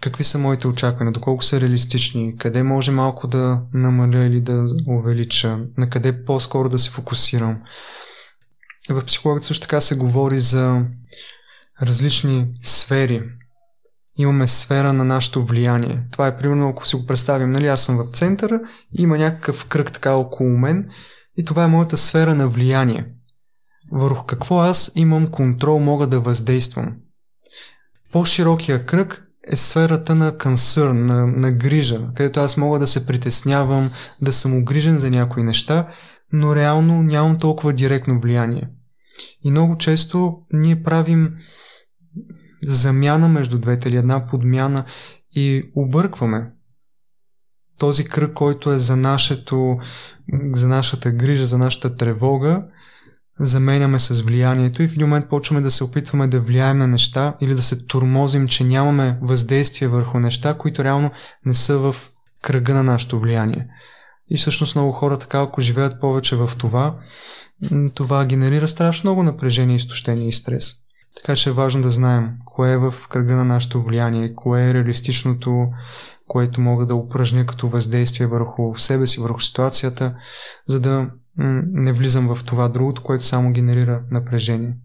какви са моите очаквания, доколко са реалистични, къде може малко да намаля или да увелича, на къде по-скоро да се фокусирам. В психологията също така се говори за различни сфери. Имаме сфера на нашето влияние. Това е примерно, ако си го представим, нали, аз съм в центъра, има някакъв кръг така около мен и това е моята сфера на влияние. Върху какво аз имам контрол, мога да въздействам. По-широкия кръг е сферата на консърн, на, на грижа, където аз мога да се притеснявам, да съм огрижен за някои неща, но реално нямам толкова директно влияние. И много често ние правим замяна между двете или една подмяна и объркваме този кръг, който е за, нашето, за нашата грижа, за нашата тревога, заменяме с влиянието и в един момент почваме да се опитваме да влияем на неща или да се турмозим, че нямаме въздействие върху неща, които реално не са в кръга на нашето влияние. И всъщност много хора така, ако живеят повече в това, това генерира страшно много напрежение, изтощение и стрес. Така че е важно да знаем кое е в кръга на нашето влияние, кое е реалистичното, което мога да упражня като въздействие върху себе си, върху ситуацията, за да не влизам в това другото, което само генерира напрежение.